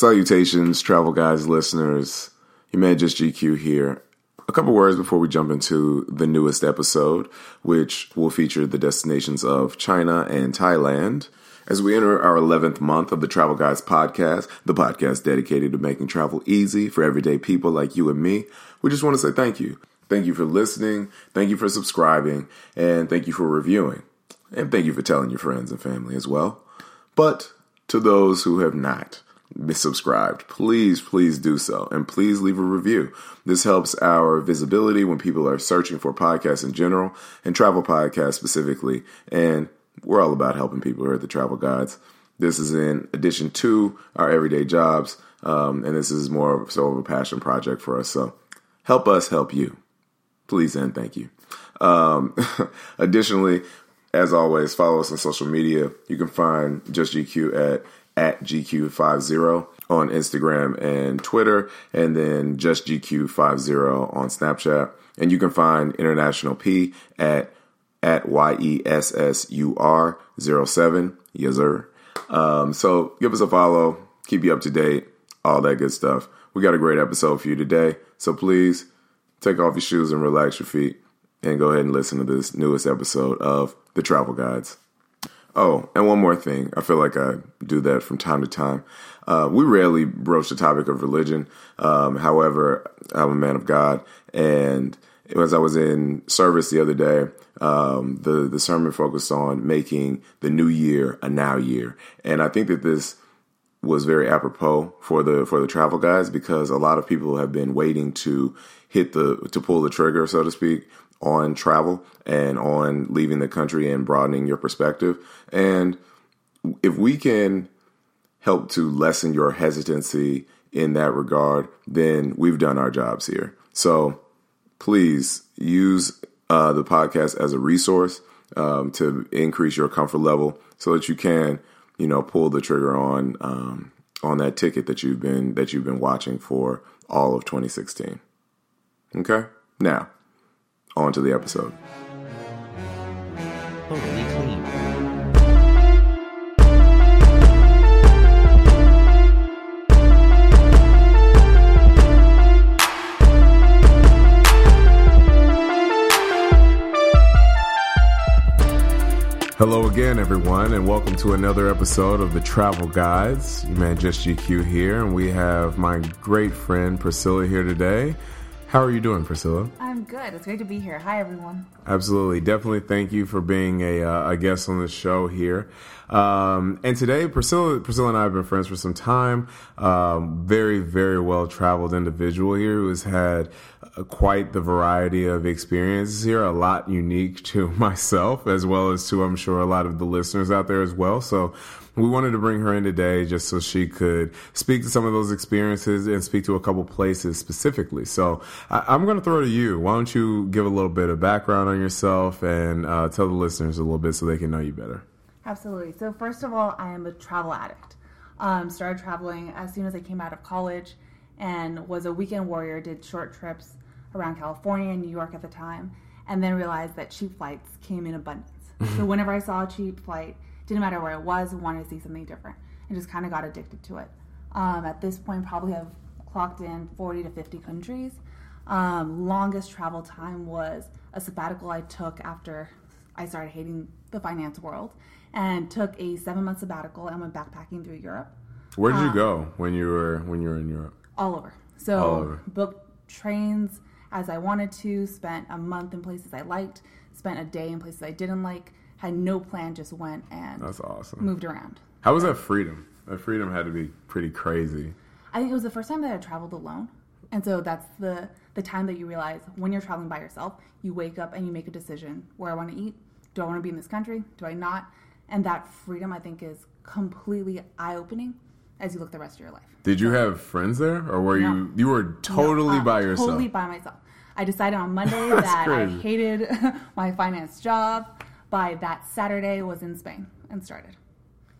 Salutations, Travel Guys listeners. Your man Just GQ here. A couple words before we jump into the newest episode, which will feature the destinations of China and Thailand. As we enter our 11th month of the Travel Guys podcast, the podcast dedicated to making travel easy for everyday people like you and me, we just want to say thank you. Thank you for listening, thank you for subscribing, and thank you for reviewing. And thank you for telling your friends and family as well. But to those who have not, subscribed, please, please do so. And please leave a review. This helps our visibility when people are searching for podcasts in general and travel podcasts specifically. And we're all about helping people here at the Travel Guides. This is in addition to our everyday jobs. Um, and this is more of, so of a passion project for us. So help us help you. Please and thank you. Um, additionally, as always, follow us on social media. You can find Just GQ at at GQ50 on Instagram and Twitter, and then just GQ50 on Snapchat. And you can find International P at at Y-E-S-S-U-R 07. Yes, sir. Um, so give us a follow, keep you up to date, all that good stuff. We got a great episode for you today. So please take off your shoes and relax your feet and go ahead and listen to this newest episode of The Travel Guides. Oh, and one more thing. I feel like I do that from time to time. Uh, we rarely broach the topic of religion. Um, however, I'm a man of God, and as I was in service the other day, um, the the sermon focused on making the new year a now year, and I think that this was very apropos for the for the travel guys because a lot of people have been waiting to hit the to pull the trigger, so to speak, on travel and on leaving the country and broadening your perspective. And if we can help to lessen your hesitancy in that regard, then we've done our jobs here. So please use uh, the podcast as a resource um, to increase your comfort level so that you can, you know, pull the trigger on um, on that ticket that you've been that you've been watching for all of 2016. Okay, now on to the episode. Holy clean. Hello again, everyone, and welcome to another episode of the Travel Guides. Man, just GQ here, and we have my great friend Priscilla here today. How are you doing, Priscilla? I'm good. It's great to be here. Hi, everyone. Absolutely. Definitely thank you for being a, uh, a guest on the show here. Um, and today, Priscilla, Priscilla and I have been friends for some time. Um, very, very well traveled individual here who has had uh, quite the variety of experiences here, a lot unique to myself, as well as to, I'm sure, a lot of the listeners out there as well. So we wanted to bring her in today just so she could speak to some of those experiences and speak to a couple places specifically. So I, am going to throw it to you. Why don't you give a little bit of background on yourself and uh, tell the listeners a little bit so they can know you better? Absolutely. So first of all, I am a travel addict. Um, started traveling as soon as I came out of college and was a weekend warrior, did short trips around California and New York at the time, and then realized that cheap flights came in abundance. so whenever I saw a cheap flight, didn't matter where it was, wanted to see something different, and just kind of got addicted to it. Um, at this point, probably have clocked in 40 to 50 countries. Um, longest travel time was a sabbatical I took after I started hating the finance world, and took a seven month sabbatical and went backpacking through Europe. Where did um, you go when you were when you were in Europe? All over. So all over. booked trains as I wanted to. Spent a month in places I liked. Spent a day in places I didn't like had no plan, just went and that's awesome. Moved around. How was that freedom? That freedom had to be pretty crazy. I think it was the first time that I traveled alone, and so that's the the time that you realize when you're traveling by yourself, you wake up and you make a decision where I want to eat. Do I want to be in this country? Do I not? And that freedom, I think, is completely eye opening as you look the rest of your life. Did you have friends there, or were no. you you were totally no, uh, by yourself? Totally by myself. I decided on Monday that crazy. I hated my finance job by that Saturday was in Spain and started.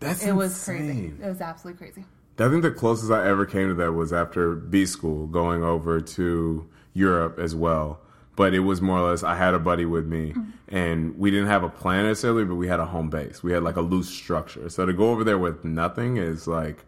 That's it insane. was crazy. It was absolutely crazy. I think the closest I ever came to that was after B school, going over to Europe as well. But it was more or less I had a buddy with me, mm-hmm. and we didn't have a plan necessarily, but we had a home base. We had like a loose structure. So to go over there with nothing is like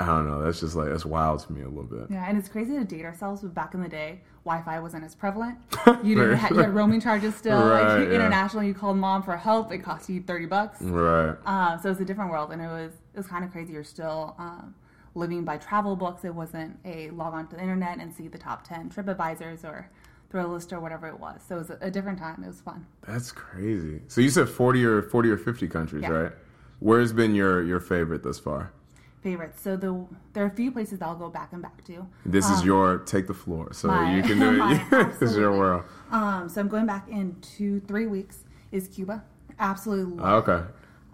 I don't know. That's just like that's wild to me a little bit. Yeah, and it's crazy to date ourselves, but back in the day, Wi-Fi wasn't as prevalent. You didn't have, you had roaming charges still. Right, like yeah. international, you called mom for help, it cost you thirty bucks. Right. Uh, so it's a different world, and it was it was kind of crazy. You're still um, living by travel books. It wasn't a log on to the internet and see the top ten trip advisors or Thrillist or whatever it was. So it was a, a different time. It was fun. That's crazy. So you said forty or forty or fifty countries, Yeah. right? Where's been your your favorite thus far? Favorites. So the there are a few places that I'll go back and back to. This is your take the floor, so Um, my- you can do my- it. this is your world. Um, so I'm going back in two three weeks. Is Cuba? Absolutely love. Okay.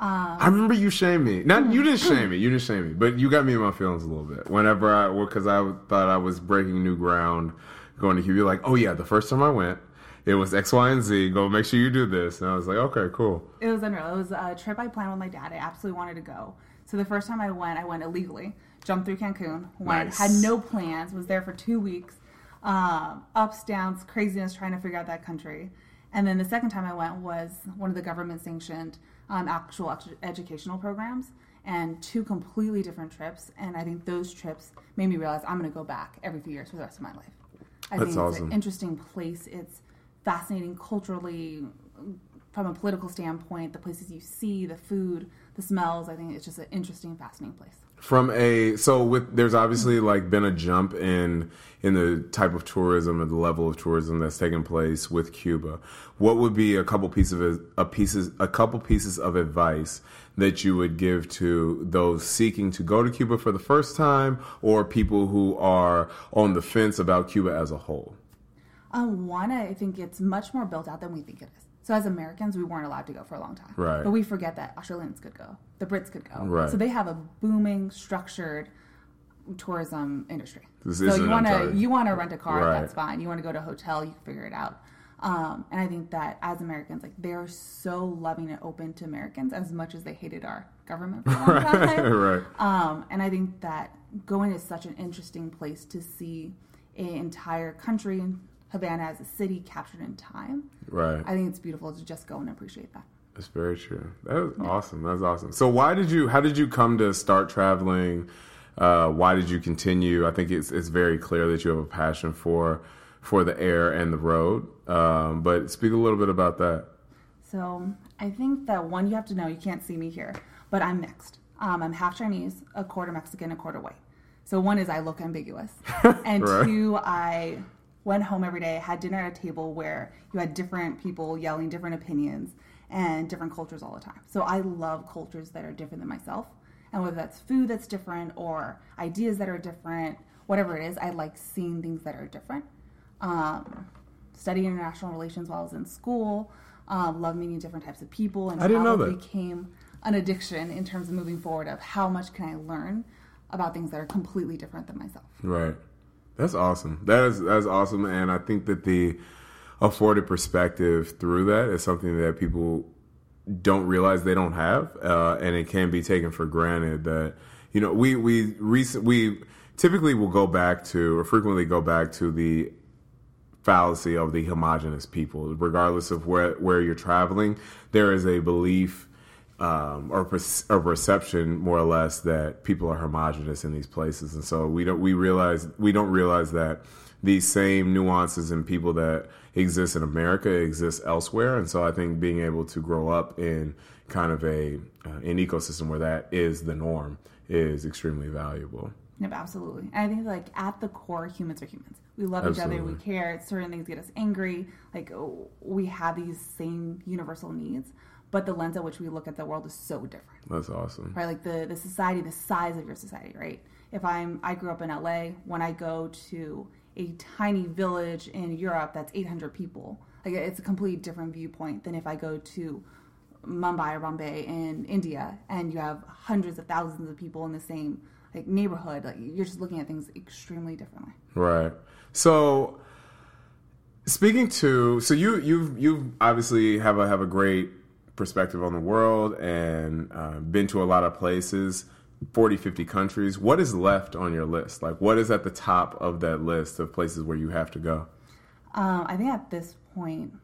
I remember you shamed me. Not you didn't shame me. You didn't shame me, but you got me in my feelings a little bit. Whenever I, because I thought I was breaking new ground going to Cuba. You're like, oh yeah, the first time I went, it was X, Y, and Z. Go make sure you do this. And I was like, okay, cool. It was unreal. It was a trip I planned with my dad. I absolutely wanted to go. So the first time I went, I went illegally. Jumped through Cancun. Went, Nice. had no plans. Was there for two weeks. Um, ups, downs, craziness, trying to figure out that country. And then the second time I went was one of the government sanctioned um, actual edu- educational programs and two completely different trips. And I think those trips made me realize I'm going to go back every few years for the rest of my life. I That's think it's awesome. an interesting place. It's fascinating culturally, from a political standpoint, the places you see, the food, the smells. I think it's just an interesting, fascinating place. From a so with there's obviously like been a jump in in the type of tourism and the level of tourism that's taken place with Cuba. What would be a couple pieces of a pieces a couple pieces of advice that you would give to those seeking to go to Cuba for the first time or people who are on the fence about Cuba as a whole? Um, one, I think it's much more built out than we think it is. So as Americans, we weren't allowed to go for a long time. Right. But we forget that Australians could go, the Brits could go. Right. So they have a booming, structured tourism industry. This so you want to you want to rent a car, Right. that's fine. You want to go to a hotel, you can figure it out. Um, and I think that as Americans, like they're so loving and open to Americans as much as they hated our government for a long time. right. Um, and I think that going is such an interesting place to see an entire country, Havana as a city captured in time. Right. I think it's beautiful to just go and appreciate that. That's very true. That was awesome. That's awesome. So, why did you? How did you come to start traveling? Uh, why did you continue? I think it's it's very clear that you have a passion for for the air and the road. Um, but speak a little bit about that. So I think that one, you have to know you can't see me here, but I'm mixed. Um, I'm half Chinese, a quarter Mexican, a quarter white. So one is I look ambiguous, and Right. two, I went home every day, had dinner at a table where you had different people yelling different opinions and different cultures all the time. So I love cultures that are different than myself, and whether that's food that's different or ideas that are different, whatever it is, I like seeing things that are different um, studied international relations while I was in school. Um, love meeting different types of people, and I didn't know travel that. became an addiction in terms of moving forward. Of how much can I learn about things that are completely different than myself. Right. That's awesome. That is that's awesome, and I think that the afforded perspective through that is something that people don't realize they don't have, uh, and it can be taken for granted that you know we we recent we typically will go back to or frequently go back to the fallacy of the homogenous people. Regardless of where where you're traveling, there is a belief um, or or perception, more or less, that people are homogenous in these places, and so we don't we realize we don't realize that these same nuances in people that exist in America exist elsewhere, and so I think being able to grow up in kind of a uh, an ecosystem where that is the norm is extremely valuable. Yep, absolutely. And I think like at the core, humans are humans. We love each other. We care. Certain things get us angry. Like oh, we have these same universal needs, but the lens at which we look at the world is so different. That's awesome. right? Like the the society, the size of your society, right? If I'm I grew up in LA, when I go to a tiny village in Europe that's 800 people, like it's a completely different viewpoint than if I go to Mumbai or Bombay in India and you have hundreds of thousands of people in the same like neighborhood. Like you're just looking at things extremely differently. Right. So speaking to so you you've you obviously have a have a great perspective on the world and uh, been to a lot of places 40 50 countries what is left on your list like what is at the top of that list of places where you have to go Um, I think at this point,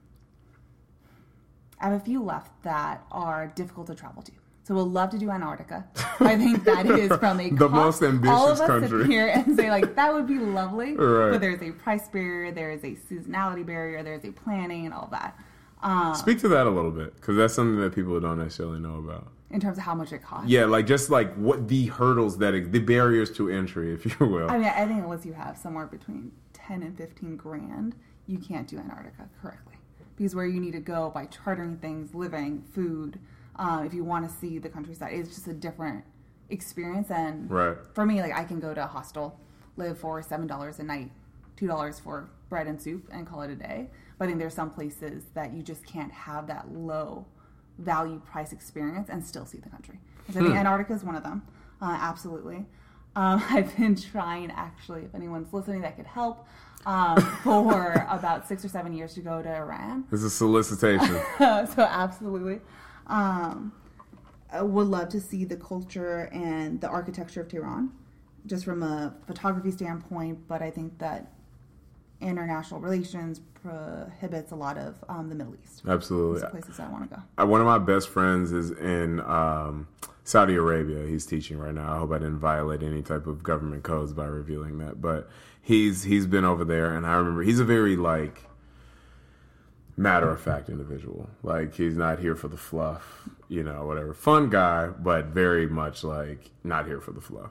I have a few left that are difficult to travel to. So we'll love to do Antarctica. I think that is from a The cost- most ambitious all of us country. sit here and say like that would be lovely. Right. But there's a price barrier, there is a seasonality barrier, there's a planning and all that. Um, Speak to that a little bit because that's something that people don't necessarily know about. in terms of how much it costs. Yeah, like just like what the hurdles that the barriers to entry, if you will. I mean, I think unless you have somewhere between ten and fifteen grand, you can't do Antarctica correctly because where you need to go by chartering things, living, food. Uh, if you want to see the countryside, it's just a different experience. And Right. for me, like I can go to a hostel, live for seven dollars a night, two dollars for bread and soup, and call it a day. But I think there's some places that you just can't have that low value price experience and still see the country. So I think Antarctica is one of them. Uh, absolutely. Um, I've been trying actually, if anyone's listening that could help, um, for about six or seven years to go to Iran. It's a solicitation. so absolutely. Um, I would love to see the culture and the architecture of Tehran, just from a photography standpoint. But I think that international relations prohibits a lot of um, the Middle East. Absolutely. Those places I want to go. One of my best friends is in um, Saudi Arabia. He's teaching right now. I hope I didn't violate any type of government codes by revealing that. But he's he's been over there, and I remember he's a very like matter of fact individual. Like he's not here for the fluff, you know, whatever. Fun guy, but very much like not here for the fluff.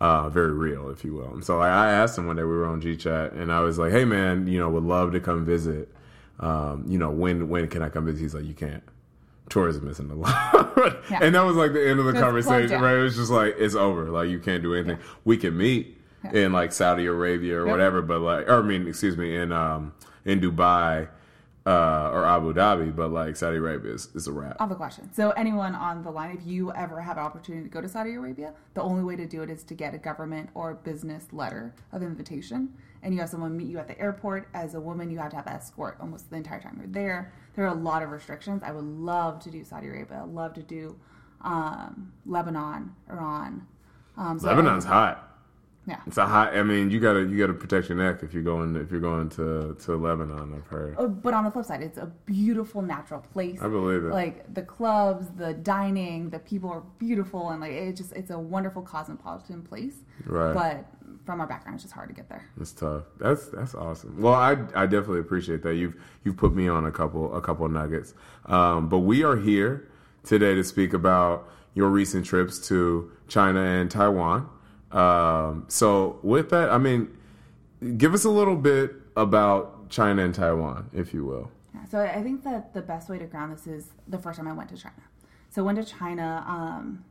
Uh, very real, if you will. And so like, I asked him one day we were on G Chat, and I was like, "Hey man, you know, would love to come visit. Um, you know, when when can I come visit?" He's like, "You can't." Tourism isn't allowed, Yeah. and that was like the end of the conversation. Right? It was just like it's over. Like you can't do anything. We can meet in like Saudi Arabia or Yep. whatever, but like, or I mean, excuse me, in um in Dubai uh, or Abu Dhabi, but like Saudi Arabia is, is a wrap. I have a question. So, anyone on the line, if you ever have an opportunity to go to Saudi Arabia, the only way to do it is to get a government or business letter of invitation. And you have someone meet you at the airport. As a woman, you have to have escort almost the entire time you're there. There are a lot of restrictions. I would love to do Saudi Arabia. I'd love to do um, Lebanon, Iran. Um, so Lebanon's hot. Yeah. It's a hot. I mean, you gotta you gotta protect your neck if you're going if you're going to to Lebanon. I've heard. Oh, But on the flip side, it's a beautiful natural place. I believe it. Like the clubs, the dining, the people are beautiful, and like it just it's a wonderful cosmopolitan place. Right. But from our background, it's just hard to get there. It's tough. That's that's awesome. Well, I I definitely appreciate that. You've you've put me on a couple a couple nuggets. Um, but we are here today to speak about your recent trips to China and Taiwan. Um, so with that, I mean, give us a little bit about China and Taiwan, if you will. Yeah, so I think that the best way to ground this is the first time I went to China. So I went to China um,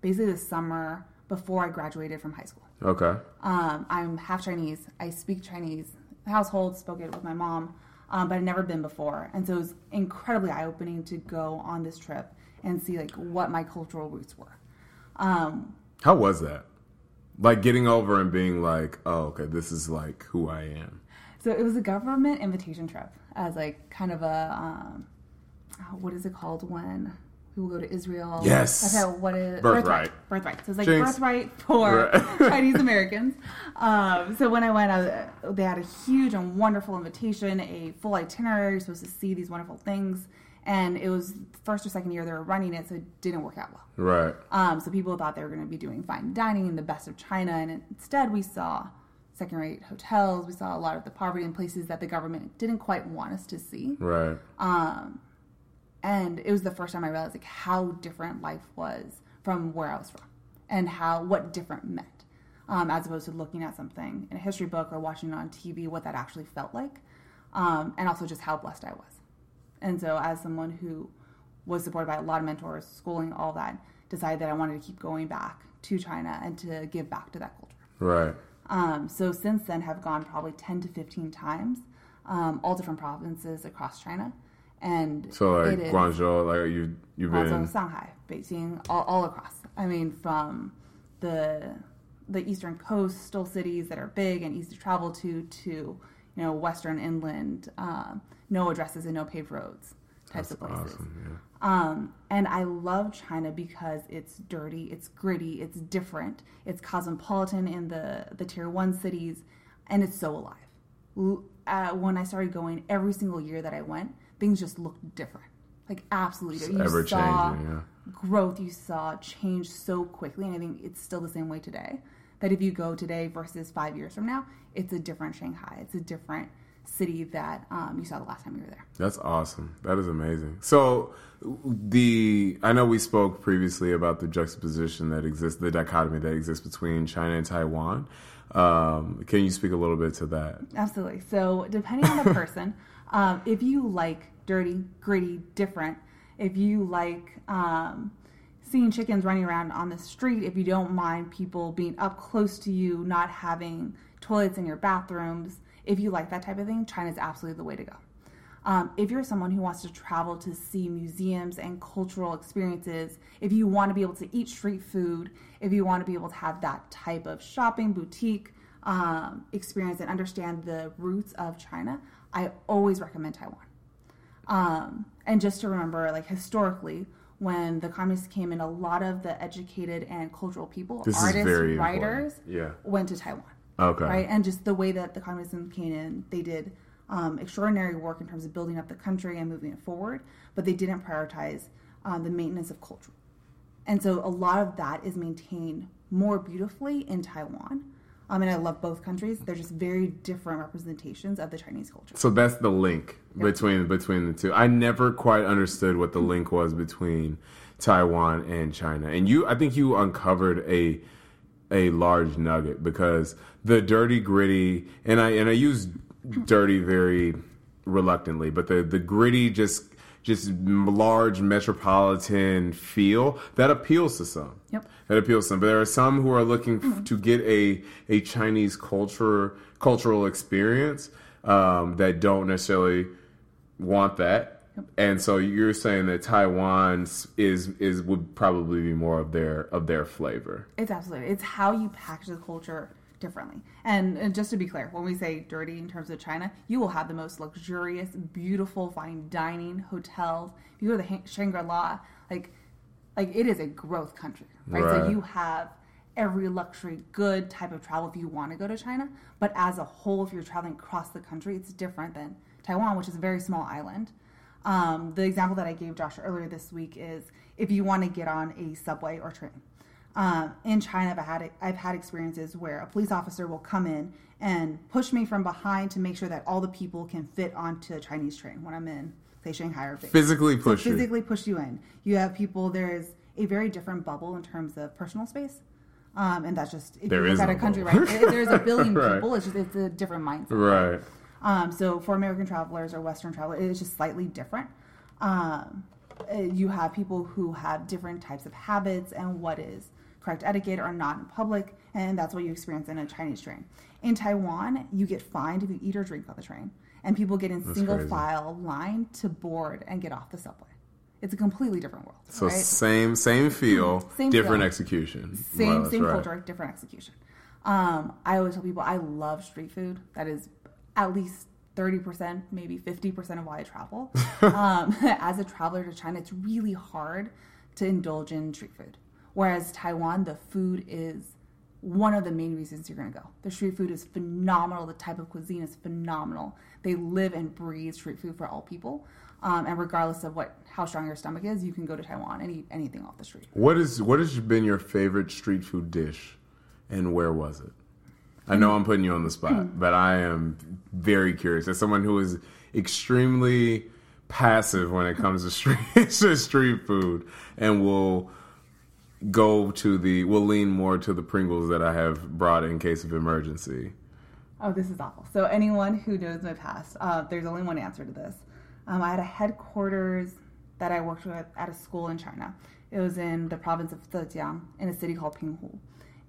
basically the summer before I graduated from high school. Okay. Um, I'm half Chinese. I speak Chinese. Household spoke it with my mom, um, but I'd never been before, and so it was incredibly eye opening to go on this trip and see like what my cultural roots were. Um, How was that? Like getting over and being like, oh, okay, this is like who I am. so it was a government invitation trip as like kind of a um, oh, what is it called when people go to Israel? Yes. Okay, what is Birthright. Birthright. So it's like Jinx. birthright for. Chinese Americans. Um, so when I went, I, they had a huge and wonderful invitation, a full itinerary. You're supposed to see these wonderful things, and it was first or second year they were running it, so it didn't work out well. Right. Um, so people thought they were going to be doing fine dining and the best of China, and instead we saw second-rate hotels. We saw a lot of the poverty in places that the government didn't quite want us to see. Right. Um, And it was the first time I realized like how different life was from where I was from, and how what different meant, um, as opposed to looking at something in a history book or watching it on TV, what that actually felt like, um, and also just how blessed I was. And so, as someone who was supported by a lot of mentors, schooling, all that, decided that I wanted to keep going back to China and to give back to that culture. Right. Um, so since then, have gone probably ten to fifteen times, um, all different provinces across China, and So like Guangzhou, like you you've Guangzhou, been Shanghai, Beijing, all, all across. I mean, from the the eastern coastal cities that are big and easy to travel to, to you know western inland, um, no addresses and no paved roads types of places. awesome. Um, and I love China because it's dirty, it's gritty, it's different, it's cosmopolitan in the the tier one cities, and it's so alive. Uh, when I started going, every single year that I went, things just looked different, like absolutely. You Ever saw changing, yeah. growth you saw change so quickly, and I think it's still the same way today. That if you go today versus five years from now, it's a different Shanghai. It's a different city that um, you saw the last time you were there. That's awesome. That is amazing. So the I know we spoke previously about the juxtaposition that exists, the dichotomy that exists between China and Taiwan. Um, can you speak a little bit to that? Absolutely. So depending on the person, um, if you like dirty, gritty, different, if you like um, seeing chickens running around on the street, if you don't mind people being up close to you, not having toilets in your bathrooms, if you like that type of thing, China is absolutely the way to go. Um, if you're someone who wants to travel to see museums and cultural experiences, if you want to be able to eat street food, if you want to be able to have that type of shopping boutique um, experience and understand the roots of China, I always recommend Taiwan. Um, and just to remember, like historically, when the communists came in, a lot of the educated and cultural people, This artists, writers. Yeah. went to Taiwan Okay. right? And just the way that the communism came in, they did um, extraordinary work in terms of building up the country and moving it forward, but they didn't prioritize um, the maintenance of culture. And so a lot of that is maintained more beautifully in Taiwan. Um, and I love both countries. They're just very different representations of the Chinese culture. So that's the link between between the two. I never quite understood what the link was between Taiwan and China. And you I think you uncovered a a large nugget because the dirty gritty and I and I use dirty very reluctantly, but the the gritty just just large metropolitan feel that appeals to some. Yep. That appeals to some, but there are some who are looking f- to get a a Chinese culture cultural experience um, that don't necessarily want that. Yep. And so you're saying that Taiwan's is is would probably be more of their of their flavor. It's absolutely. It's how you package the culture differently. And, and just to be clear, when we say dirty in terms of China, you will have the most luxurious, beautiful, fine dining hotels. If you go to the Shangri La, like like it is a growth country, right? Right. So you have every luxury good type of travel if you want to go to China. But as a whole, if you're traveling across the country, it's different than Taiwan, which is a very small island. Um, the example that I gave Josh earlier this week is if you want to get on a subway or train. Um, in China, I've had I've had experiences where a police officer will come in and push me from behind to make sure that all the people can fit onto a Chinese train when I'm in, say, Shanghai or Beijing. Physically push you. physically push you in. You have people. There's a very different bubble in terms of personal space, um, and that's just if There you look is at no a country, bubble. right? there- There's a billion Right. people. It's just it's a different mindset. Right. Um, so for American travelers or Western travelers, it's just slightly different. Um, uh, you have people who have different types of habits and what is correct etiquette or not in public, and that's what you experience in a Chinese train. In Taiwan, you get fined if you eat or drink on the train, and people get in single crazy. file line to board and get off the subway. It's a completely different world. So right? same same feel, Same different feel. execution. same less, same right. culture, different execution. Um, I always tell people I love street food. That is at least thirty percent, maybe fifty percent of why I travel. um, as a traveler to China, it's really hard to indulge in street food. Whereas Taiwan, the food is one of the main reasons you're going to go. The street food is phenomenal. The type of cuisine is phenomenal. They live and breathe street food for all people. Um, and regardless of what how strong your stomach is, you can go to Taiwan and eat anything off the street. What is what has been your favorite street food dish, and where was it? I know I'm putting you on the spot, but I am very curious. As someone who is extremely passive when it comes to street to street food, and will go to the will lean more to the Pringles that I have brought in case of emergency. Oh, this is awful. So, anyone who knows my past, uh, there's only one answer to this. Um, I had a headquarters that I worked with at a school in China. It was in the province of Zhejiang, in a city called Pinghu.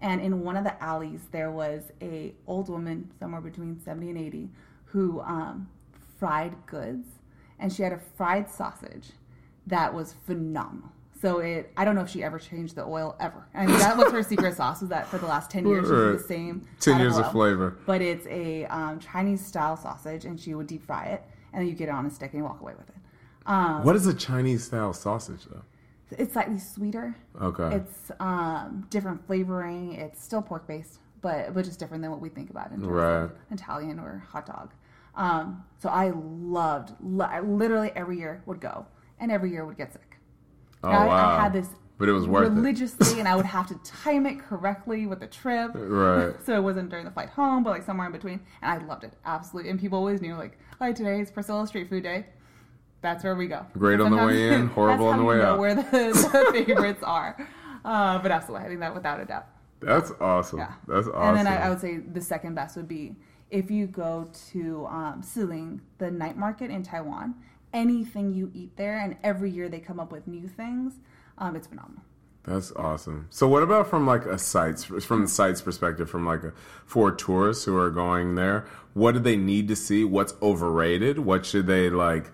And in one of the alleys, there was a old woman, somewhere between 70 and 80, who um, fried goods, and she had a fried sausage that was phenomenal. So it, I don't know if she ever changed the oil ever. I mean, that was her secret sauce. Was that for the last ten years she Right. was the same. 10 kind years of flavor. But it's a um, Chinese style sausage, and she would deep fry it, and then you get it on a stick and you walk away with it. Um, What is a Chinese style sausage though? it's slightly sweeter. Okay. It's um, different flavoring. It's still pork based, but which is different than what we think about in terms Right. of Italian or hot dog. Um, so I loved, lo- I literally every year would go, and every year would get sick. Oh, I, wow. I had this But it was worth it. religiously, and I would have to time it correctly with the trip. Right. So it wasn't during the flight home, but like somewhere in between. And I loved it. Absolutely. And people always knew, like, oh, today is Priscilla Street Food Day. That's where we go. Great on the way in, horrible on the way out. Where the, the favorites are. Uh, but absolutely, I think that without a doubt. That's awesome. Yeah. That's awesome. And then I, I would say the second best would be if you go to um, Shilin, the night market in Taiwan. Anything you eat there, and every year they come up with new things. Um, it's phenomenal. That's awesome. So, what about from like a sites from the sites perspective, from like a for tourists who are going there? What do they need to see? What's overrated? What should they like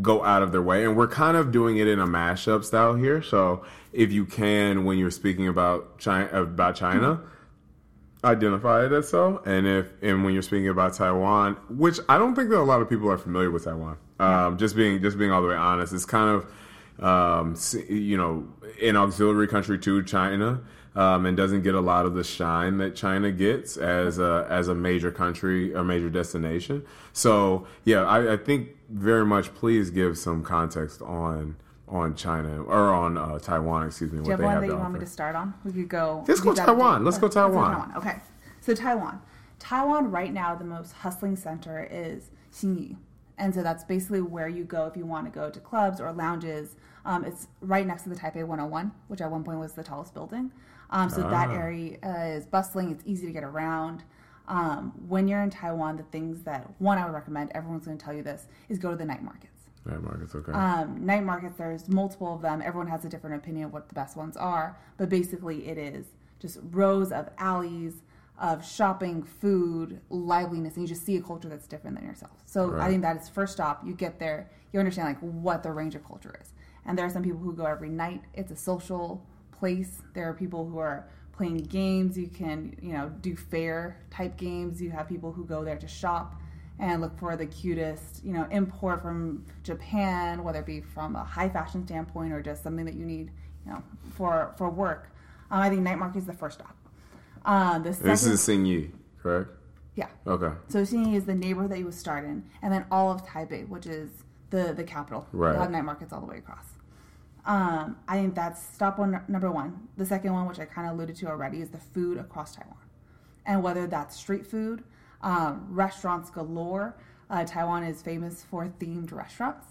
go out of their way? And we're kind of doing it in a mashup style here. So, if you can, when you're speaking about China, about China, identify it as so. And if and when you're speaking about Taiwan, which I don't think that a lot of people are familiar with Taiwan. Um, just being just being all the way honest, it's kind of um, you know an auxiliary country to China. Um, and doesn't get a lot of the shine that China gets as a as a major country or major destination. So yeah, I, I think very much. Please give some context on on China or on uh, Taiwan. Excuse me. Do you have one that you want me to start on? We could go. Let's go we got- Taiwan. Let's go Taiwan. Okay. So Taiwan. Taiwan right now, the most hustling center is Xinyi. And so that's basically where you go if you want to go to clubs or lounges. Um, it's right next to the Taipei 101, which at one point was the tallest building. Um, so that Ah. area uh, is bustling. It's easy to get around. Um, when you're in Taiwan, the things that one I would recommend, everyone's going to tell you this, is go to the night markets. Night markets, Okay. Um, night markets, there's multiple of them. Everyone has a different opinion of what the best ones are, but basically it is just rows of alleys of shopping, food, liveliness, and you just see a culture that's different than yourself. So I think that is first stop. You get there, you understand like what the range of culture is. And there are some people who go every night. It's a social place. There are people who are playing games. You can, you know, do fair type games. You have people who go there to shop and look for the cutest, you know, import from Japan, whether it be from a high fashion standpoint or just something that you need, you know, for for work. Um, I think night market is the first stop. Um, the second, this is Xinyi, correct? yeah. Okay. So Xinyi is the neighborhood that you would start in, and then all of Taipei, which is the the capital. Right. You have night markets all the way across. Um, I think that's stop one number one. The second one, which I kind of alluded to already, is the food across Taiwan, and whether that's street food, um, restaurants galore. Uh, Taiwan is famous for themed restaurants.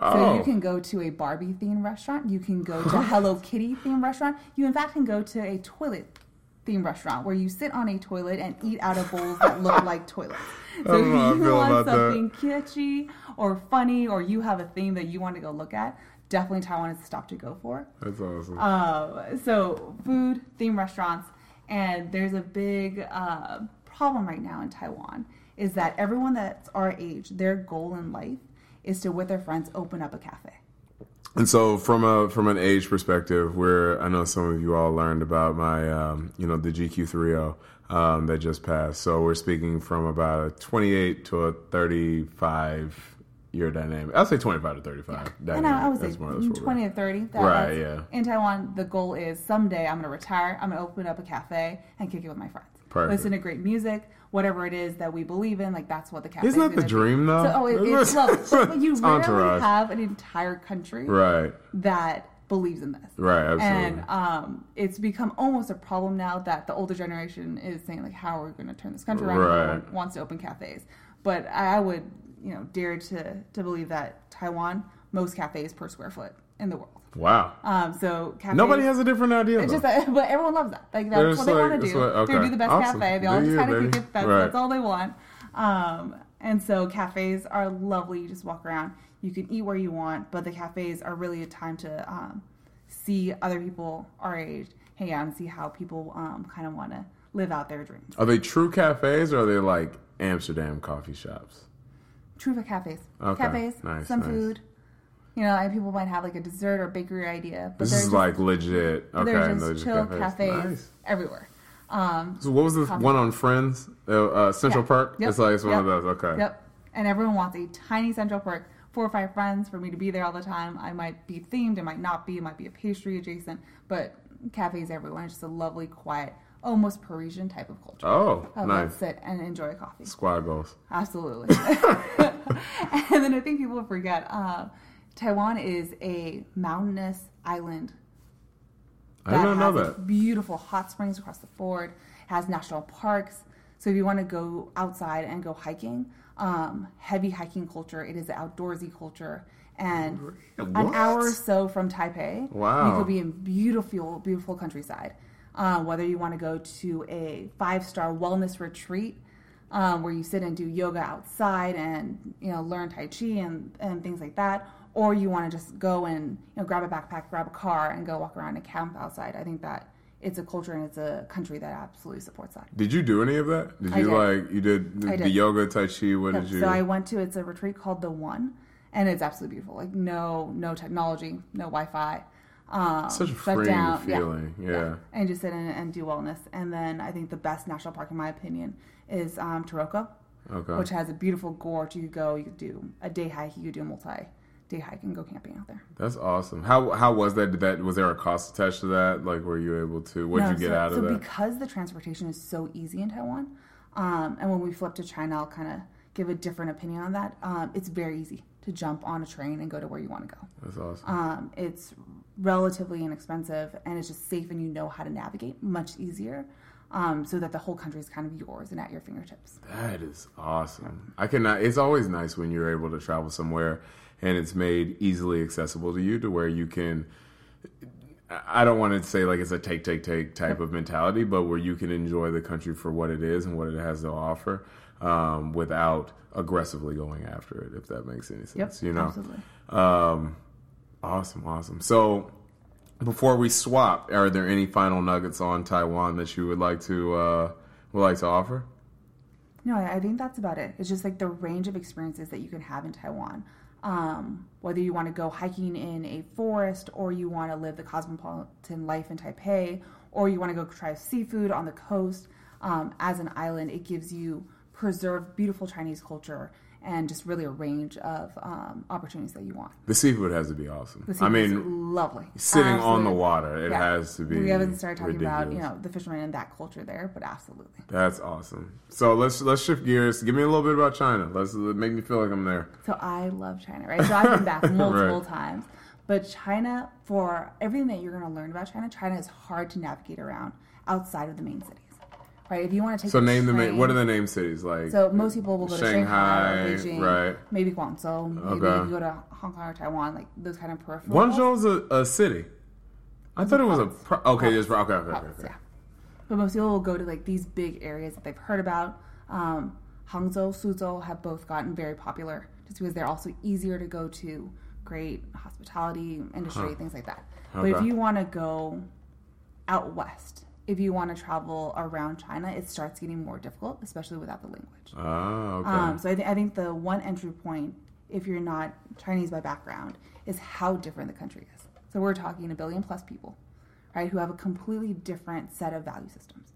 So Oh. you can go to a Barbie themed restaurant. You can go to a Hello Kitty themed restaurant. You in fact can go to a toilet themed restaurant where you sit on a toilet and eat out of bowls that look like toilets. So don't know how I if you want about that. something kitschy or funny, or you have a theme that you want to go look at, definitely Taiwan is the stop to go for. That's awesome. Um, so food, themed restaurants, and there's a big uh, problem right now in Taiwan is that everyone that's our age, their goal in life is to, with their friends, open up a cafe. And so, from a from an age perspective, where I know some of you all learned about my, um, you know, the GQ30 um, that just passed. So we're speaking from about a 28 to a 35 year dynamic. I'll say 25 to 35. And Dynamic. I, I would say That's more or less what we're- 20 to 30. That, Right, yeah. In Taiwan, the goal is someday I'm going to retire, I'm going to open up a cafe and kick it with my friends. Perfect. Listen to great music, whatever it is that we believe in, like that's what the cafe Isn't that the be. dream, though? So, oh, it, it's lovely. But you rarely entourage. have an entire country Right. that believes in this. Right. Absolutely. And um, it's become almost a problem now that the older generation is saying like, "How are we going to turn this country around?" Right. Everyone wants to open cafes, but I would, you know, dare to to believe that Taiwan most cafes per square foot in the world. Wow. Um, so cafes, Nobody has a different idea. It's though. just but everyone loves that. Like that's They're what they like- want to do. what- They do the best Awesome. cafe. They all Do just kind of it. That's, Right. that's all they want. Um, and so cafes are lovely. You just walk around. You can eat where you want, but the cafes are really a time to um, see other people our age, hang out, and see how people um, kind of want to live out their dreams. Are they true cafes or are they like Amsterdam coffee shops? True for cafes. Okay. Cafes, Nice, some nice. food. You know, and people might have like a dessert or bakery idea, but This is just, like legit. Okay, they're no, just chill cafes. cafes, Nice. everywhere. Um, So what was the one on Friends? Uh, uh, Central Yeah. Park. Yep. It's like it's one of those. Okay. Yep. And everyone wants a tiny Central Park, four or five friends for me to be there all the time. I might be themed, it might not be, it might be a pastry adjacent, but cafes everywhere. It's just a lovely, quiet, almost Parisian type of culture. Oh, of nice. let's sit and enjoy a coffee. Squad goals. Absolutely. and then I think people forget uh, Taiwan is a mountainous, island. I don't know has that. Beautiful hot springs across the ford. It has national parks. So if you want to go outside and go hiking, um, heavy hiking culture. It is an outdoorsy culture. And an hour or so from Taipei, Wow. you could be in beautiful, beautiful countryside. Uh, whether you want to go to a five-star wellness retreat um, where you sit and do yoga outside and you know learn tai chi and, and things like that, or you want to just go and you know grab a backpack, grab a car, and go walk around and camp outside. I think that it's a culture and it's a country that absolutely supports that. Did you do any of that? Did I you did. like you did, the did. yoga, tai chi? What Yep, did you? So I went to it's a retreat called the One, and it's absolutely beautiful. Like no no technology, no Wi-Fi. Um, Such a freeing down. Yeah. feeling. Yeah. and just sit in and do wellness. And then I think the best national park, in my opinion, is um, Taroko, Okay. which has a beautiful gorge. You could go, you could do a day hike, you could do a multi day hike, and go camping out there. That's awesome. How how was that? Did that was there a cost attached to that? Like, were you able to? What did No, you get so, out of so that? because the transportation is so easy in Taiwan, um, and when we flip to China, I'll kind of give a different opinion on that. Um, it's very easy to jump on a train and go to where you want to go. That's awesome. Um, it's relatively inexpensive and it's just safe and you know how to navigate much easier um, so that the whole country is kind of yours and at your fingertips. That is awesome. I cannot. It's always nice when you're able to travel somewhere and it's made easily accessible to you to where you can. I don't want to say like it's a take, take, take type of mentality, but where you can enjoy the country for what it is and what it has to offer, um, without aggressively going after it. If that makes any sense, you know. absolutely. Um, awesome, awesome. So, before we swap, are there any final nuggets on Taiwan that you would like to uh, would like to offer? No, I think that's about it. It's just like the range of experiences that you can have in Taiwan. Um, whether you want to go hiking in a forest, or you want to live the cosmopolitan life in Taipei, or you want to go try seafood on the coast. Um, as an island, it gives you preserved, beautiful Chinese culture and just really a range of um, opportunities that you want. The seafood has to be awesome. The I mean, lovely. sitting on the water, it Yeah. has to be. We haven't started talking about you know the fishermen and that culture there, but absolutely. That's awesome. So let's let's shift gears. Give me a little bit about China. Let's make me feel like I'm there. So I love China, right? So I've been back multiple Right. times. But China, for everything that you're going to learn about China, China is hard to navigate around outside of the main cities, right? If you want to take So name the train, main. What are the name cities like? So most people will go to Shanghai, Shanghai, Beijing, right. maybe Guangzhou, maybe Okay. you go to Hong Kong or Taiwan, like those kind of peripheral. Guangzhou's a, a city. I thought it was a. Pro- okay, there's okay, okay, okay, province, okay. yeah. But most people will go to like these big areas that they've heard about. Um, Hangzhou, Suzhou have both gotten very popular just because they're also easier to go to. Great hospitality industry, things like that. But if you want to go out west, if you want to travel around China, it starts getting more difficult, especially without the language. Oh, okay. Um, so I, th- I think the one entry point, if you're not Chinese by background, is how different the country is. So we're talking a billion plus people, right, who have a completely different set of value systems.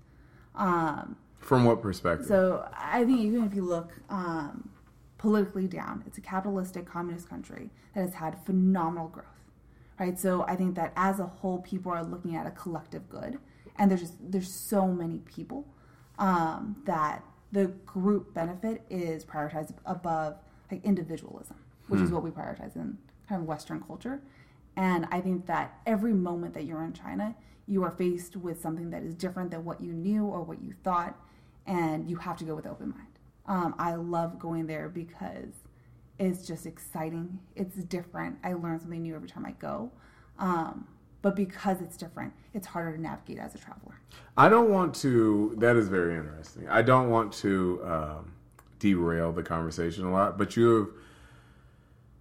Um, From what perspective? so I think even if you look um, politically down, it's a capitalistic communist country that has had phenomenal growth, right? So I think that as a whole, people are looking at a collective good, and there's just there's so many people um, that the group benefit is prioritized above like individualism, which is what we prioritize in kind of Western culture. And I think that every moment that you're in China, you are faced with something that is different than what you knew or what you thought, and you have to go with open mind. Um, I love going there because it's just exciting. It's different. I learn something new every time I go. Um, but because it's different, it's harder to navigate as a traveler. I don't want to. That is very interesting. I don't want to um, derail the conversation a lot, but you have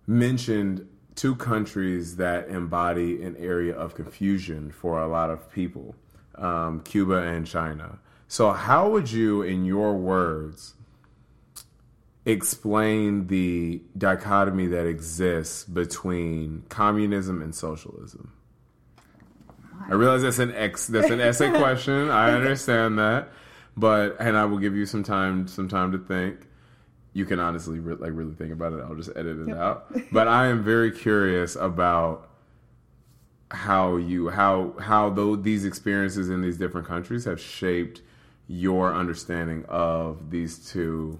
mentioned two countries that embody an area of confusion for a lot of people um, Cuba and China. So, how would you, in your words, explain the dichotomy that exists between communism and socialism? I realize that's an ex that's an essay question. I understand that, but and I will give you some time some time to think. You can honestly re- like really think about it. I'll just edit it out. But I am very curious about how you how how though these experiences in these different countries have shaped your understanding of these two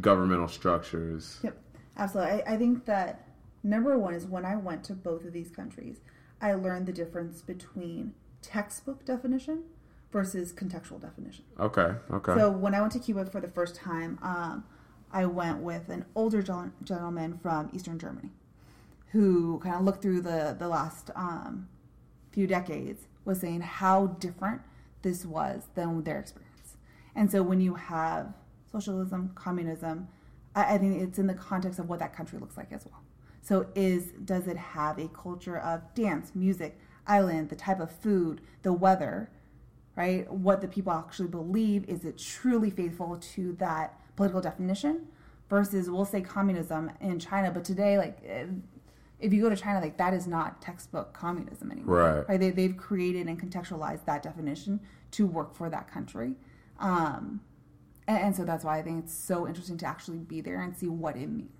governmental structures. Yep, absolutely. I, I think that Number one is when I went to both of these countries, I learned the difference between textbook definition versus contextual definition. Okay. Okay. So when I went to Cuba for the first time, um, I went with an older gen- gentleman from Eastern Germany, who kind of looked through the the last um, few decades, was saying how different this was than their experience. And so when you have socialism, communism, I, I think it's in the context of what that country looks like as well. So is does it have a culture of dance, music, island, the type of food, the weather, right? What the people actually believe is it truly faithful to that political definition versus we'll say communism in China, but today like if you go to China, like that is not textbook communism anymore. Right. Right. They, they've created and contextualized that definition to work for that country. Um, and, and so that's why I think it's so interesting to actually be there and see what it means.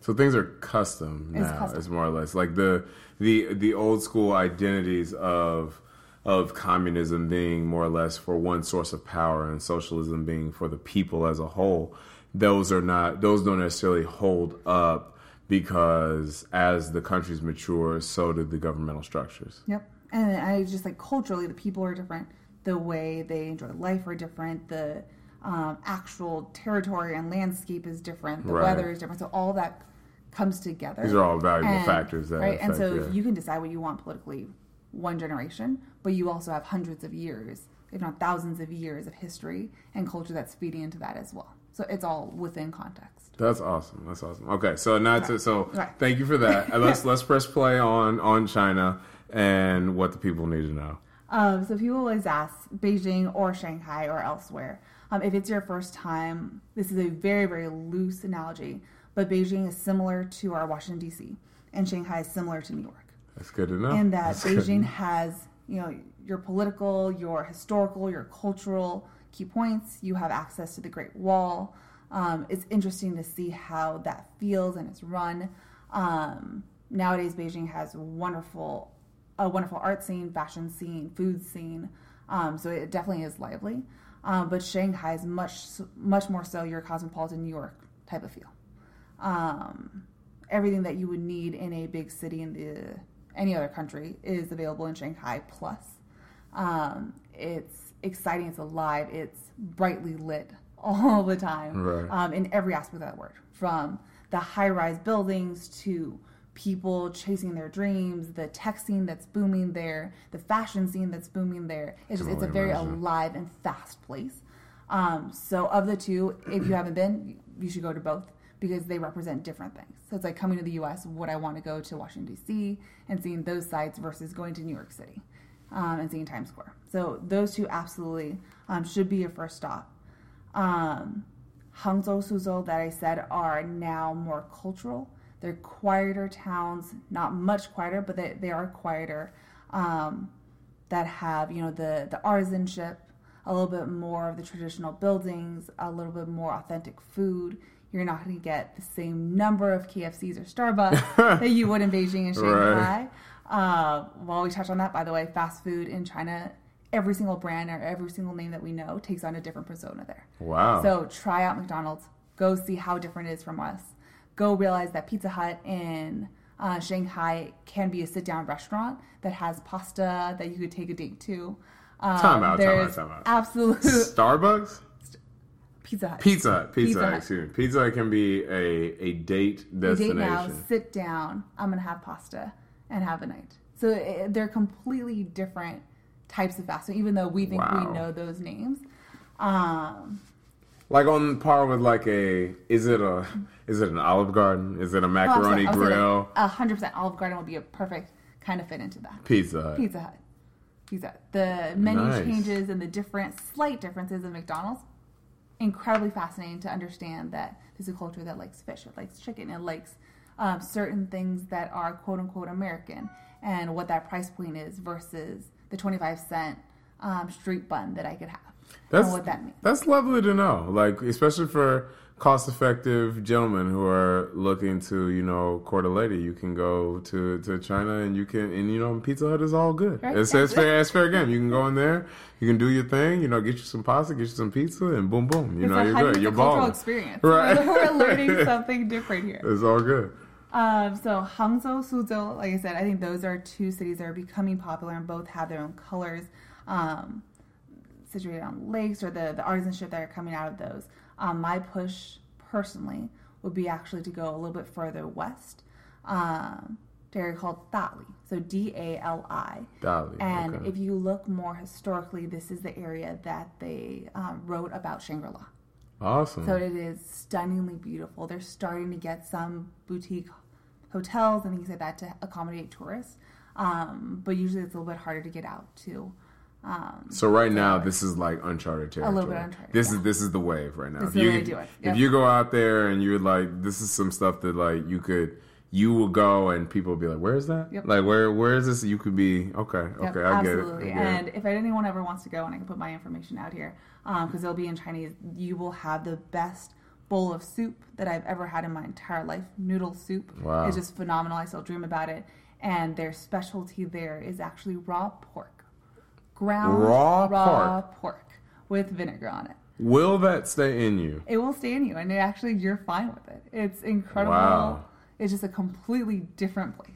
So things are custom It's now. custom. It's more or less like the the the old school identities of of communism being more or less for one source of power and socialism being for the people as a whole. Those are not those don't necessarily hold up because as the countries mature, so do the governmental structures. Yep. And I just like culturally, the people are different. The way they enjoy life are different. The um, actual territory and landscape is different. The Right. weather is different. So all that comes together. These are all valuable And- factors that right. and so yeah. you can decide what you want politically, one generation, but you also have hundreds of years, if not thousands of years, of history and culture that's feeding into that as well. So it's all within context. That's awesome. That's awesome. Okay, so now to so Right. thank you for that. Let's let's press play on on China and what the people need to know. Um, so people always ask Beijing or Shanghai or elsewhere. Um, if it's your first time, this is a very, very loose analogy, but Beijing is similar to our Washington, D.C., and Shanghai is similar to New York. That's good to know. In that That's. Beijing has, you know, your political, your historical, your cultural key points. You have access to the Great Wall. Um, it's interesting to see how that feels and it's run. Um, nowadays, Beijing has wonderful, a wonderful art scene, fashion scene, food scene. Um, so it definitely is lively. Um, but Shanghai is much, much more so your cosmopolitan New York type of feel um, everything that you would need in a big city in the any other country is available in Shanghai. Plus, um, it's exciting. It's alive. It's brightly lit all the time Right. um, in every aspect of that word, from the high-rise buildings to people chasing their dreams, the tech scene that's booming there, the fashion scene that's booming there. It's just, it's a very imagine. alive and fast place. Um, so of the two, if you haven't been, you should go to both because they represent different things. So it's like coming to the U.S. Would I want to go to Washington D.C. and seeing those sites versus going to New York City um, and seeing Times Square? So those two absolutely um, should be your first stop. Um, Hangzhou, Suzhou that I said are now more cultural. They're quieter towns, not much quieter, but they, they are quieter. Um, that have you know the the artisanship, a little bit more of the traditional buildings, a little bit more authentic food. You're not going to get the same number of KFCs or Starbucks that you would in Beijing and Shanghai. Uh, while we touch on that, by the way, fast food in China, every single brand or every single name that we know takes on a different persona there. Wow. So try out McDonald's. Go see how different it is from us. Go realize that Pizza Hut in uh, Shanghai can be a sit-down restaurant that has pasta that you could take a date to. Um, Time out, time out, time out. Absolute Starbucks? Pizza Hut. Pizza Hut. Pizza, Pizza Hut, excuse me. Pizza Hut can be a, a date A date now. Sit down. I'm gonna have pasta and have a night. So it, they're completely different types of fast food. Even though we think Wow. we know those names, um, Like on par with like a is it a is it an Olive Garden? Is it a macaroni saying- I was saying, grill? A hundred percent. Olive Garden would be a perfect kind of fit into that. Pizza Hut. Pizza Hut. Pizza Hut. The menu Nice. changes and the different slight differences in McDonald's. Incredibly fascinating to understand that there's a culture that likes fish, it likes chicken, it likes um, certain things that are quote unquote American, and what that price point is versus the 25 cent um, street bun that I could have. That's and what that means. That's lovely to know. Like especially for cost effective gentlemen who are looking to, you know, court a lady, you can go to, to China and you can and you know, Pizza Hut is all good. Right. It's, it's fair it's fair game. You can go in there, you can do your thing, you know, get you some pasta, get you some pizza and boom boom. You It's know, you're good. You're balling. experience. Right. We're learning something different here. It's all good. Um, so Hangzhou, Suzhou, like I said, I think those are two cities that are becoming popular and both have their own colors um, situated on lakes or the, the artisanship that are coming out of those. Um, my push personally would be actually to go a little bit further west um, to area called Dali. So D A L I. Dali. And okay. if you look more historically, this is the area that they um, wrote about Shangri La. awesome. So it is stunningly beautiful. They're starting to get some boutique hotels and things like that to accommodate tourists. Um, but usually it's a little bit harder to get out to. Um, So right now, this is like uncharted territory. A little bit uncharted, This yeah. is this is the wave right now. This if you way to do it, if you go out there and you're like, this is some stuff that like you could you will go and people will be like, where is that? Yep. Like where where is this? You could be okay, okay, Yep, I get it. absolutely. I get it. And if anyone ever wants to go, and I can put my information out here, because it'll be in Chinese, you will have the best bowl of soup that I've ever had in my entire life. Noodle soup. Wow. It's just phenomenal. I still dream about it. And their specialty there is actually raw pork. Ground Raw raw pork with vinegar on it. Will that stay in you? It will stay in you, and it actually you're fine with it. It's incredible. Wow. It's just a completely different place.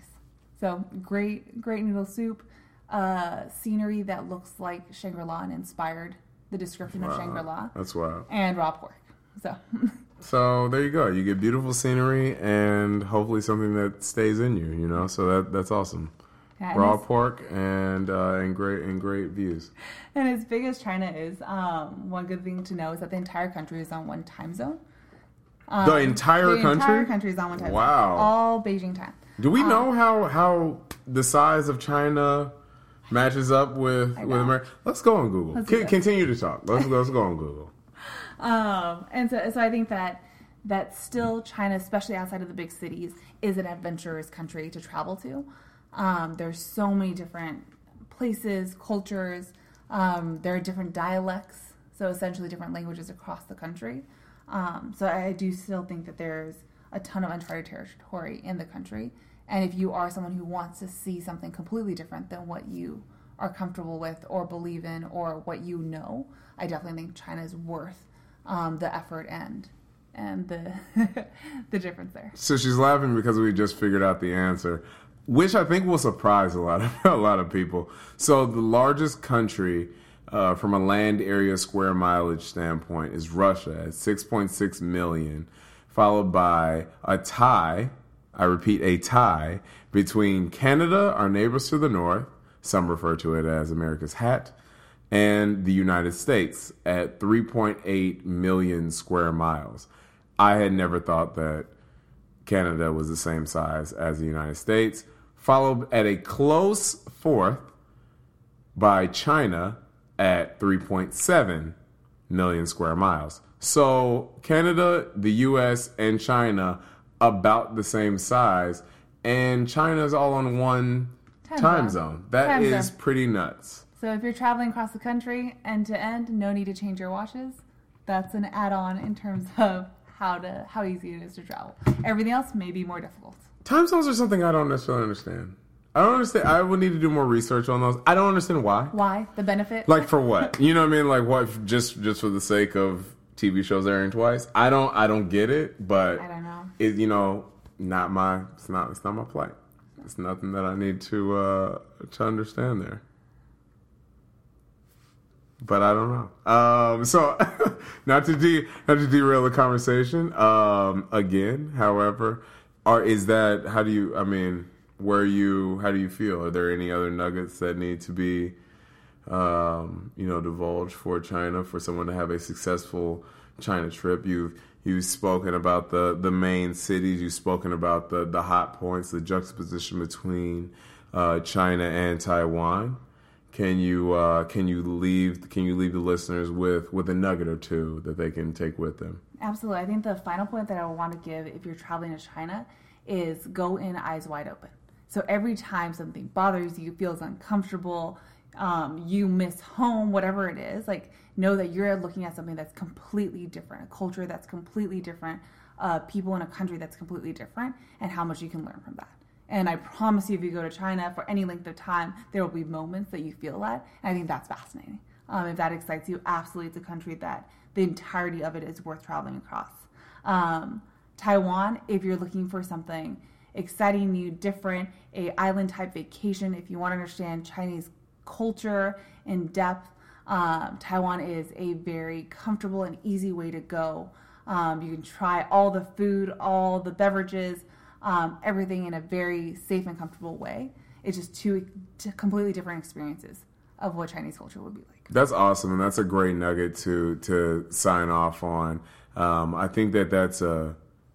So great, great noodle soup, uh, scenery that looks like Shangri La and inspired the description of Shangri La, That's wild. and raw pork. So So there you go. You get beautiful scenery and hopefully something that stays in you. You know, so that that's awesome. Yeah, Raw pork and uh, and great and great views. and as big as China is, um, one good thing to know is that the entire country is on one time zone. Um, The entire the entire country? country is on one time Wow. zone. All Beijing time. Do we Um, know how how the size of China matches up with with. America? Let's go on Google. Do continue to talk. Let's let's go on Google. Um, and so, so I think that that still China, especially outside of the big cities, is an adventurous country to travel to. Um, there's so many different places, cultures. Um, there are different dialects, so essentially different languages across the country. Um, so I do still think that there's a ton of uncharted territory in the country. And if you are someone who wants to see something completely different than what you are comfortable with or believe in or what you know, I definitely think China is worth um, the effort and and the the difference there. So she's laughing because we just figured out the answer, which I think will surprise a lot of a lot of people. So the largest country uh, from a land area square mileage standpoint is Russia at 6.6 million, followed by a tie. I repeat, a tie between Canada, our neighbors to the north. Some refer to it as America's hat, and the United States at 3.8 million square miles. I had never thought that Canada was the same size as the United States, followed at a close fourth by China at 3.7 million square miles. So Canada, the US, and China about the same size, and China's all on one Time time, zone. zone. That Time is zone. pretty nuts. So if you're traveling across the country end to end, no need to change your watches. That's an add-on in terms of how to how easy it is to travel. Everything else may be more difficult. Time zones are something I don't necessarily understand. I don't understand. I would need to do more research on those. I don't understand why. Why? The benefit? Like for what? You know what I mean? Like what? Just just for the sake of TV shows airing twice? I don't I don't get it. But I don't know. it you know not my it's not it's not my plight. It's nothing that I need to uh to understand there. But I don't know. Um, so not to de- not to derail the conversation. Um, again, however, are is that how do you? I mean, where you? How do you feel? Are there any other nuggets that need to be, um, you know, divulged for China for someone to have a successful China trip? You've you've spoken about the the main cities. You've spoken about the the hot points, the juxtaposition between uh, China and Taiwan. Can you uh, can you leave can you leave the listeners with with a nugget or two that they can take with them? Absolutely. I think the final point that I want to give if you're traveling to China is go in eyes wide open. So every time something bothers you, feels uncomfortable, um, you miss home, whatever it is, like know that you're looking at something that's completely different, a culture that's completely different, uh, people in a country that's completely different, and how much you can learn from that. And I promise you, if you go to China for any length of time, there will be moments that you feel that. And I think that's fascinating. Um, if that excites you, absolutely, it's a country that the entirety of it is worth traveling across. Um, Taiwan, if you're looking for something exciting, new, different, a island type vacation. If you want to understand Chinese culture in depth, um, Taiwan is a very comfortable and easy way to go. Um, you can try all the food, all the beverages, um, everything in a very safe and comfortable way. It's just two, two completely different experiences of what Chinese culture would be like. That's awesome, and that's a great nugget to to sign off on. Um, I think that that's a,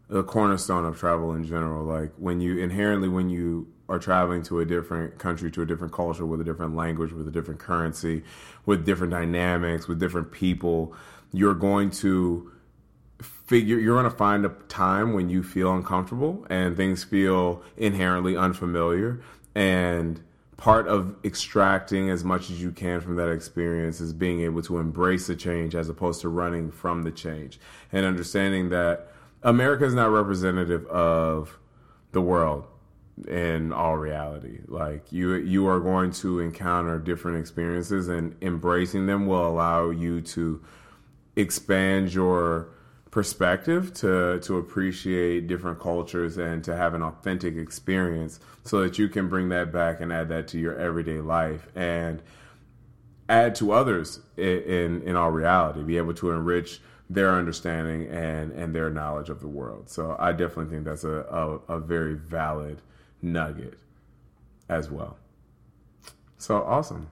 a cornerstone of travel in general. Like when you inherently when you are traveling to a different country, to a different culture, with a different language, with a different currency, with different dynamics, with different people, you're going to figure you're going to find a time when you feel uncomfortable and things feel inherently unfamiliar and part of extracting as much as you can from that experience is being able to embrace the change as opposed to running from the change and understanding that America is not representative of the world in all reality. Like you you are going to encounter different experiences and embracing them will allow you to expand your perspective to to appreciate different cultures and to have an authentic experience so that you can bring that back and add that to your everyday life and add to others in in, all reality be able to enrich their understanding and and their knowledge of the world. So i definitely think that's a, a, a very valid nugget as well. So awesome.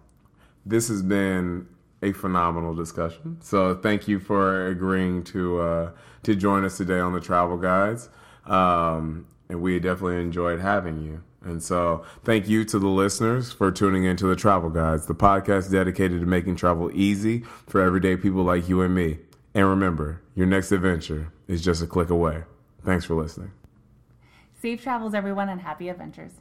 This has been a phenomenal discussion. So thank you for agreeing to uh, to join us today on the Travel Guides. Um, and we definitely enjoyed having you. And so thank you to the listeners for tuning into the Travel Guides, the podcast dedicated to making travel easy for everyday people like you and me. And remember, your next adventure is just a click away. Thanks for listening. Safe travels, everyone, and happy adventures.